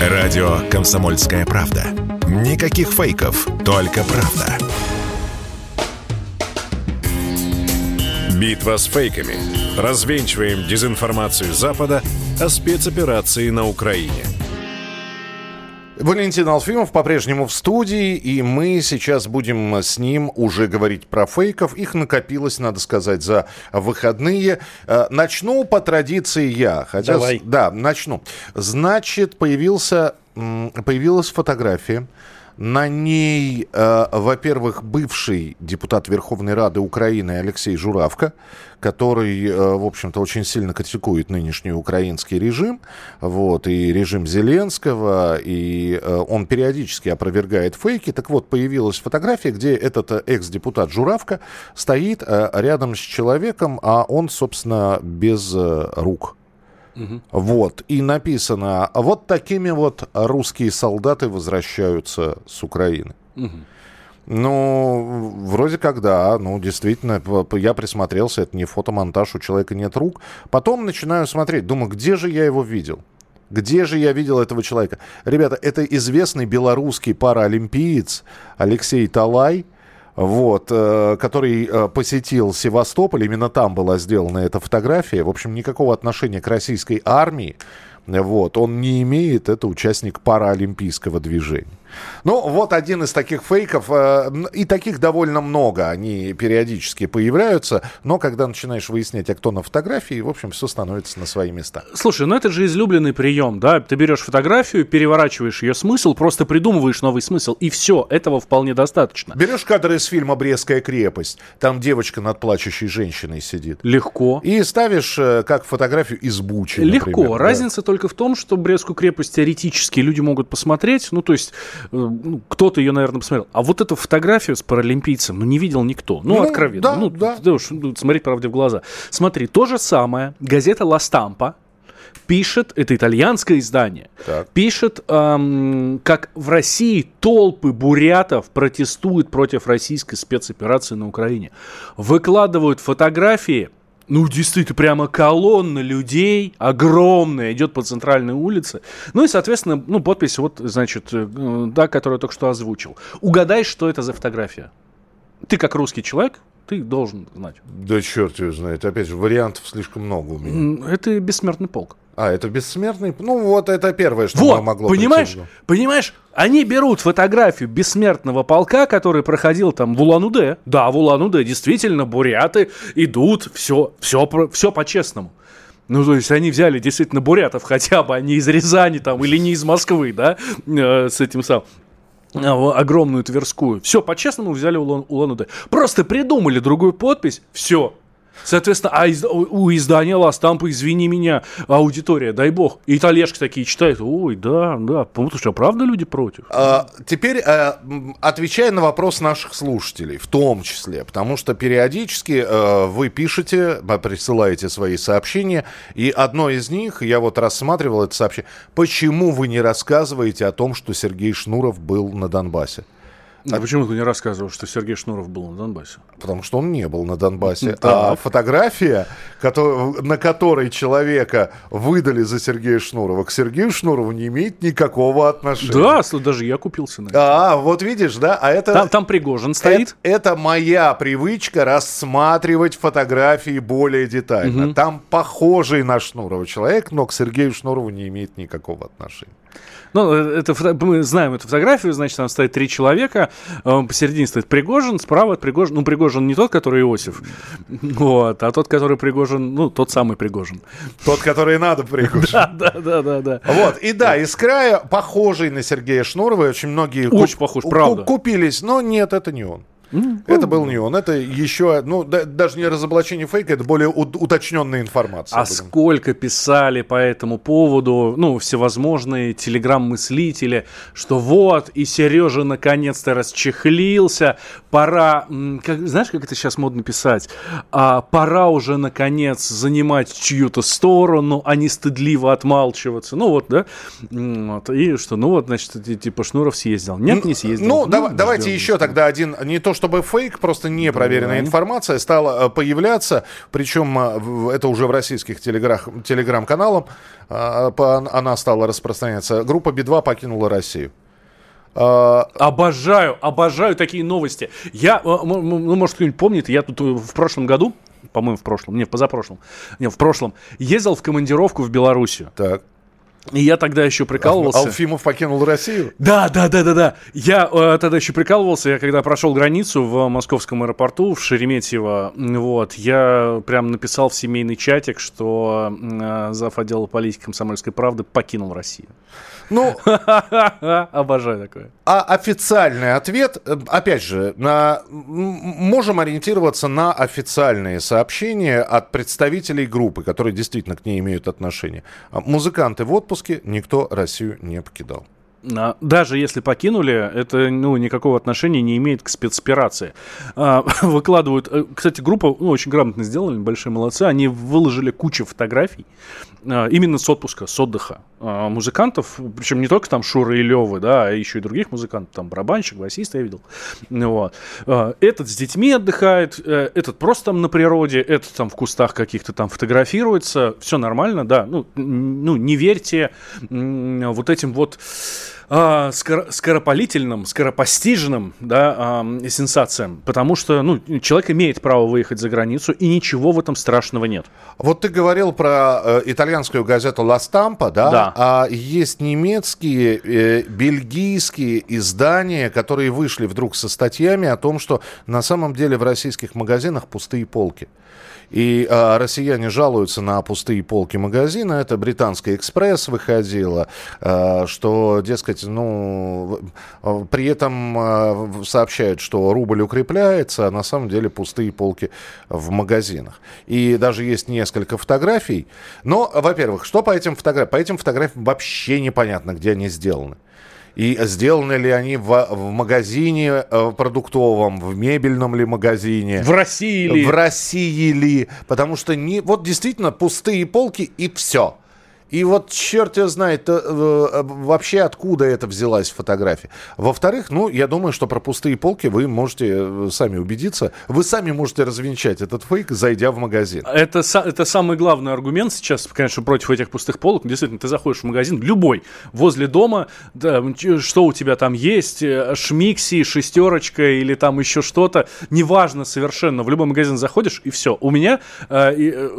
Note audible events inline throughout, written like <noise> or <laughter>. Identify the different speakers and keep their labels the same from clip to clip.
Speaker 1: Радио «Комсомольская правда». Никаких фейков, только правда. Битва с фейками. Развенчиваем дезинформацию Запада о спецоперации на Украине.
Speaker 2: Валентин Алфимов по-прежнему в студии, и мы сейчас будем с ним уже говорить про фейков. Их накопилось, надо сказать, за выходные. Э, начну по традиции я. Хотя,
Speaker 3: Давай.
Speaker 2: Да, начну. Значит, появился, появилась фотография. На ней, э, во-первых, бывший депутат Верховной Рады Украины Алексей Журавко, который, э, в общем-то, очень сильно критикует нынешний украинский режим, вот, и режим Зеленского, и э, он периодически опровергает фейки. Так вот, появилась фотография, где этот э, экс-депутат Журавко стоит э, рядом с человеком, а он, собственно, без э, рук. Вот, и написано, вот такими вот русские солдаты возвращаются с Украины. Ну, вроде как да, ну, действительно, я присмотрелся, это не фотомонтаж, у человека нет рук. Потом начинаю смотреть, думаю, где же я его видел? Где же я видел этого человека? Ребята, это известный белорусский паралимпиец Алексей Талай, вот, э, который э, посетил Севастополь, именно там была сделана эта фотография. В общем, никакого отношения к российской армии вот, он не имеет, это участник паралимпийского движения. Ну, вот один из таких фейков, э, и таких довольно много, они периодически появляются, но когда начинаешь выяснять, а кто на фотографии, в общем, все становится на свои места.
Speaker 3: Слушай, ну это же излюбленный прием, да? Ты берешь фотографию, переворачиваешь ее смысл, просто придумываешь новый смысл, и все, этого вполне достаточно.
Speaker 2: Берешь кадр из фильма «Брестская крепость», там девочка над плачущей женщиной сидит,
Speaker 3: Легко.
Speaker 2: и ставишь э, как фотографию из Бучи,
Speaker 3: Легко.
Speaker 2: например, да.
Speaker 3: Разница только в том, что Брестскую крепость теоретически люди могут посмотреть. Ну, то есть, ну, кто-то ее, наверное, посмотрел. А вот эту фотографию с паралимпийцем, ну, не видел никто. Ну,
Speaker 2: Ну,
Speaker 3: откровенно.
Speaker 2: да,
Speaker 3: ну,
Speaker 2: да.
Speaker 3: ты уж, ну, смотреть правде в глаза. Смотри, то же самое. Газета «Ла Стампа» пишет, это итальянское издание,
Speaker 2: Так.
Speaker 3: пишет, эм, как в России толпы бурятов протестуют против российской спецоперации на Украине. Выкладывают фотографии, ну, действительно, прямо колонна людей, огромная, идет по центральной улице. Ну и, соответственно, ну, подпись вот, значит, э, та, которую я только что озвучил. Угадай, что это за фотография. Ты как русский человек, ты должен знать.
Speaker 2: Да черт его знает, опять же, вариантов слишком много у меня.
Speaker 3: Это бессмертный полк.
Speaker 2: А, это бессмертный? Ну, вот это первое, что
Speaker 3: Вот,
Speaker 2: могло
Speaker 3: понимаешь,
Speaker 2: прийти
Speaker 3: понимаешь, они берут фотографию бессмертного полка, который проходил там в Улан-Удэ. Да, в Улан-Удэ действительно буряты идут, все, все, все по-честному. Ну, то есть они взяли действительно бурятов хотя бы, не из Рязани там или не из Москвы, да, э, с этим самым а, огромную Тверскую. Все, по-честному взяли Улан- Улан-Удэ. Просто придумали другую подпись, все. Соответственно, а из- у издания Ластампа, извини меня, аудитория, дай бог. И итальяшки такие читают, ой, да, да, потому что правда люди против?
Speaker 2: А, теперь, м, отвечая на вопрос наших слушателей, в том числе, потому что периодически э, вы пишете, присылаете свои сообщения, и одно из них, я вот рассматривал это сообщение, почему вы не рассказываете о том, что Сергей Шнуров был на Донбассе?
Speaker 3: А почему ты не рассказывал, что Сергей Шнуров был на Донбассе?
Speaker 2: Потому что он не был на Донбассе. А фотография, на которой человека выдали за Сергея Шнурова, к Сергею Шнурову не имеет никакого отношения.
Speaker 3: Да, даже я купился на это.
Speaker 2: А, вот видишь, да? А это...
Speaker 3: Там, там Пригожин стоит.
Speaker 2: Это, это моя привычка рассматривать фотографии более детально. Там похожий на Шнурова человек, но к Сергею Шнурову не имеет никакого отношения.
Speaker 3: Ну, э, это, мы знаем эту фотографию, значит, там стоит три человека, э, посередине стоит Пригожин, справа от Пригожин, ну, Пригожин не тот, который Иосиф, <laughs> вот, а тот, который Пригожин, ну, тот самый Пригожин.
Speaker 2: Тот, который надо прикушать.
Speaker 3: Да, <laughs> да, да, да, да.
Speaker 2: Вот, и да, из края похожий на Сергея Шнурова, очень многие
Speaker 3: Очень похож, правда.
Speaker 2: купились, но нет, это не он. Это был не он, это еще, ну, да- даже не разоблачение фейка, это более у- уточненная информация.
Speaker 3: А
Speaker 2: будем
Speaker 3: сколько писали по этому поводу, ну, всевозможные телеграм-мыслители, что вот, и Сережа наконец-то расчехлился, пора, как, знаешь, как это сейчас модно писать, а, пора уже, наконец, занимать чью-то сторону, а не стыдливо отмалчиваться. Ну, вот, да, вот, и что, ну, вот, значит, ти- типа Шнуров съездил. Нет, не съездил.
Speaker 2: Ну, дава-
Speaker 3: ждем,
Speaker 2: давайте еще тогда один, не то чтобы фейк, просто непроверенная да. информация стала э, появляться, причем э, это уже в российских телеграм-каналах она стала распространяться. Группа Би-2 покинула Россию.
Speaker 3: Обожаю, обожаю такие новости. Я, ну, может, кто-нибудь помнит, я тут в прошлом году, по-моему, в прошлом, не, в позапрошлом, не, в прошлом, ездил в командировку в Белоруссию.
Speaker 2: Так.
Speaker 3: И я тогда еще прикалывался.
Speaker 2: Алфимов покинул Россию?
Speaker 3: Да, да, да, да, да. Я э, тогда еще прикалывался, я когда прошел границу в московском аэропорту, в Шереметьево, вот, я прям написал в семейный чатик, что э, зав. отдела политики комсомольской правды покинул Россию.
Speaker 2: Ну, <laughs>
Speaker 3: обожаю такое.
Speaker 2: А официальный ответ, э, опять же, на, можем ориентироваться на официальные сообщения от представителей группы, которые действительно к ней имеют отношение. Музыканты в отпуске, никто Россию не покидал.
Speaker 3: Даже если покинули, это ну, никакого отношения не имеет к спецоперации. А, <laughs> выкладывают... Э, кстати, группа ну, очень грамотно сделали, большие молодцы. Они выложили кучу фотографий а, именно с отпуска, с отдыха музыкантов. Причем не только там Шуры и Левы, да, а еще и других музыкантов. Там барабанщик, басист я видел. Вот. А, этот с детьми отдыхает, э, этот просто там на природе, этот там в кустах каких-то там фотографируется. Все нормально, да. Ну, ну не верьте вот этим вот э, скоро, скоропалительным, скоропостижным да, э, сенсациям, потому что ну, человек имеет право выехать за границу, и ничего в этом страшного нет.
Speaker 2: Вот ты говорил про э, итальянскую газету «Ла Стампа», да?
Speaker 3: Да.
Speaker 2: А есть немецкие, э, бельгийские издания, которые вышли вдруг со статьями о том, что на самом деле в российских магазинах пустые полки. И а, россияне жалуются на пустые полки магазина. Это британская экспресс выходила, а, что, дескать, ну, при этом а, сообщают, что рубль укрепляется, а на самом деле пустые полки в магазинах. И даже есть несколько фотографий. Но, во-первых, что по этим фотографиям? По этим фотографиям вообще непонятно, где они сделаны. И сделаны ли они в, в магазине э, продуктовом, в мебельном ли магазине?
Speaker 3: В России ли?
Speaker 2: В России ли? Потому что не, вот действительно пустые полки и все. И вот черт его знает э, э, вообще откуда это взялась фотография. Во-вторых, ну, я думаю, что про пустые полки вы можете э, сами убедиться. Вы сами можете развенчать этот фейк, зайдя в магазин.
Speaker 3: Это, это самый главный аргумент сейчас, конечно, против этих пустых полок. Действительно, ты заходишь в магазин, любой, возле дома, да, что у тебя там есть, э, шмикси, шестерочка или там еще что-то, неважно совершенно. В любой магазин заходишь, и все. У меня, э, э,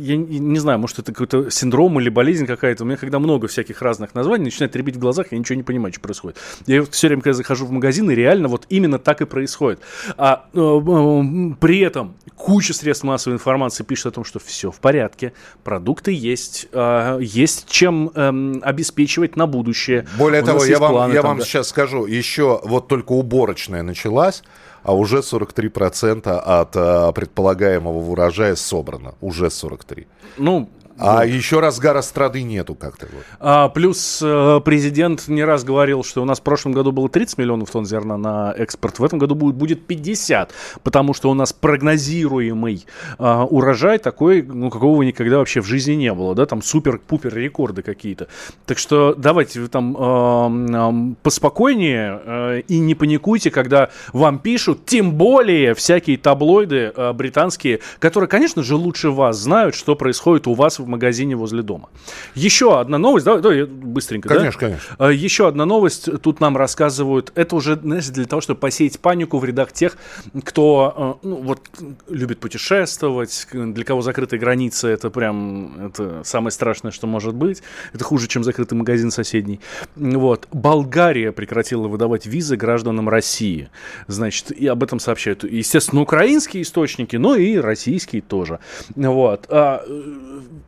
Speaker 3: я не знаю, может, это какой-то синдром или болезнь какая-то. У меня когда много всяких разных названий, начинает ребить в глазах, я ничего не понимаю, что происходит. Я все время, когда захожу в магазин, и реально вот именно так и происходит. А э, э, при этом куча средств массовой информации пишет о том, что все в порядке, продукты есть, э, есть чем э, обеспечивать на будущее.
Speaker 2: Более У того, я вам, я там, вам да. сейчас скажу, еще вот только уборочная началась, а уже 43% от а, предполагаемого урожая собрано. Уже 43.
Speaker 3: Ну,
Speaker 2: а вот. еще разгара страды нету как-то. Вот.
Speaker 3: А, плюс э, президент не раз говорил, что у нас в прошлом году было 30 миллионов тонн зерна на экспорт, в этом году будет, будет 50, потому что у нас прогнозируемый э, урожай такой, ну, какого никогда вообще в жизни не было, да, там супер-пупер рекорды какие-то. Так что давайте вы там э, э, поспокойнее э, и не паникуйте, когда вам пишут, тем более всякие таблоиды э, британские, которые, конечно же, лучше вас знают, что происходит у вас в магазине возле дома. Еще одна новость, давай, давай быстренько.
Speaker 2: Конечно,
Speaker 3: да?
Speaker 2: конечно.
Speaker 3: А, еще одна новость, тут нам рассказывают, это уже, знаешь, для того, чтобы посеять панику в рядах тех, кто а, ну, вот, любит путешествовать, для кого закрытые границы, это прям это самое страшное, что может быть. Это хуже, чем закрытый магазин соседний. Вот. Болгария прекратила выдавать визы гражданам России. Значит, и об этом сообщают, естественно, украинские источники, но и российские тоже. Вот. А,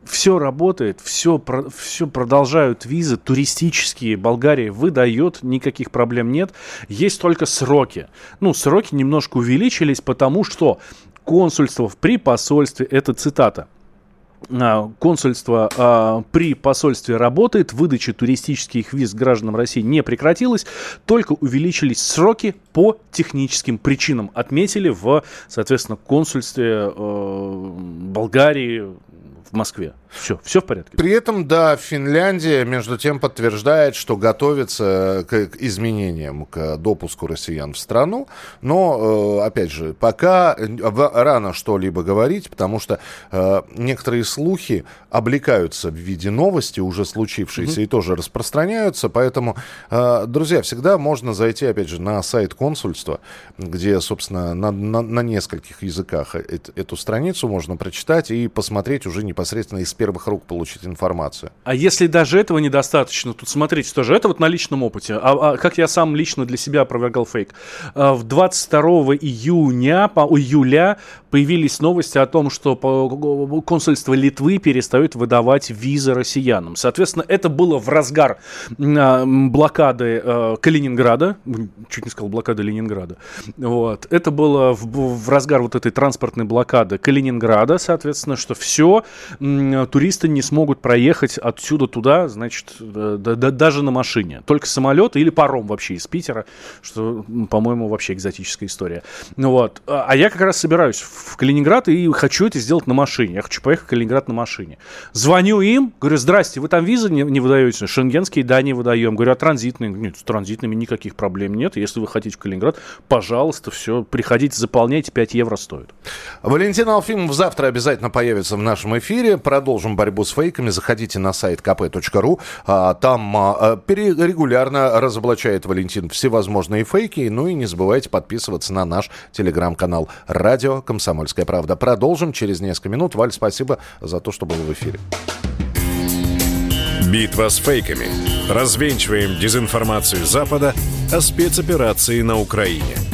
Speaker 3: все работает, все, все продолжают визы туристические. Болгария выдает, никаких проблем нет. Есть только сроки. Ну, сроки немножко увеличились, потому что консульство при посольстве, это цитата, а, консульство а, при посольстве работает, выдача туристических виз гражданам России не прекратилась, только увеличились сроки по техническим причинам. Отметили в, соответственно, консульстве э, Болгарии, в Москве. Все, все в порядке.
Speaker 2: При этом, да, Финляндия, между тем, подтверждает, что готовится к, изменениям, к допуску россиян в страну. Но, э, опять же, пока рано что-либо говорить, потому что э, некоторые слухи облекаются в виде новости, уже случившейся, mm-hmm. и тоже распространяются. Поэтому, э, друзья, всегда можно зайти, опять же, на сайт консульства, где, собственно, на, на, на нескольких языках эту страницу можно прочитать и посмотреть уже непосредственно из первых рук получить информацию.
Speaker 3: А если даже этого недостаточно, тут смотрите тоже, это вот на личном опыте. А, а как я сам лично для себя опровергал фейк. А, в 22 июня, по июля появились новости о том, что консульство Литвы перестает выдавать визы россиянам. Соответственно, это было в разгар а, блокады а, Калининграда, чуть не сказал блокады Ленинграда. Вот. Это было в, в разгар вот этой транспортной блокады Калининграда, соответственно, что все, туристы не смогут проехать отсюда туда, значит, да, да, даже на машине. Только самолет или паром вообще из Питера, что, по-моему, вообще экзотическая история. Ну вот. А, а я как раз собираюсь в Калининград и хочу это сделать на машине. Я хочу поехать в Калининград на машине. Звоню им, говорю, здрасте, вы там визы не, не выдаете? Шенгенские, да, не выдаем. Говорю, а транзитные? Нет, с транзитными никаких проблем нет. Если вы хотите в Калининград, пожалуйста, все, приходите, заполняйте, 5 евро стоит.
Speaker 2: Валентин Алфимов завтра обязательно появится в нашем эфире. Продолжим борьбу с фейками. Заходите на сайт kp.ru. А, там а, регулярно разоблачает Валентин всевозможные фейки. Ну и не забывайте подписываться на наш телеграм-канал «Радио Комсомольская правда». Продолжим через несколько минут. Валь, спасибо за то, что был в эфире.
Speaker 1: Битва с фейками. Развенчиваем дезинформацию Запада о спецоперации на Украине.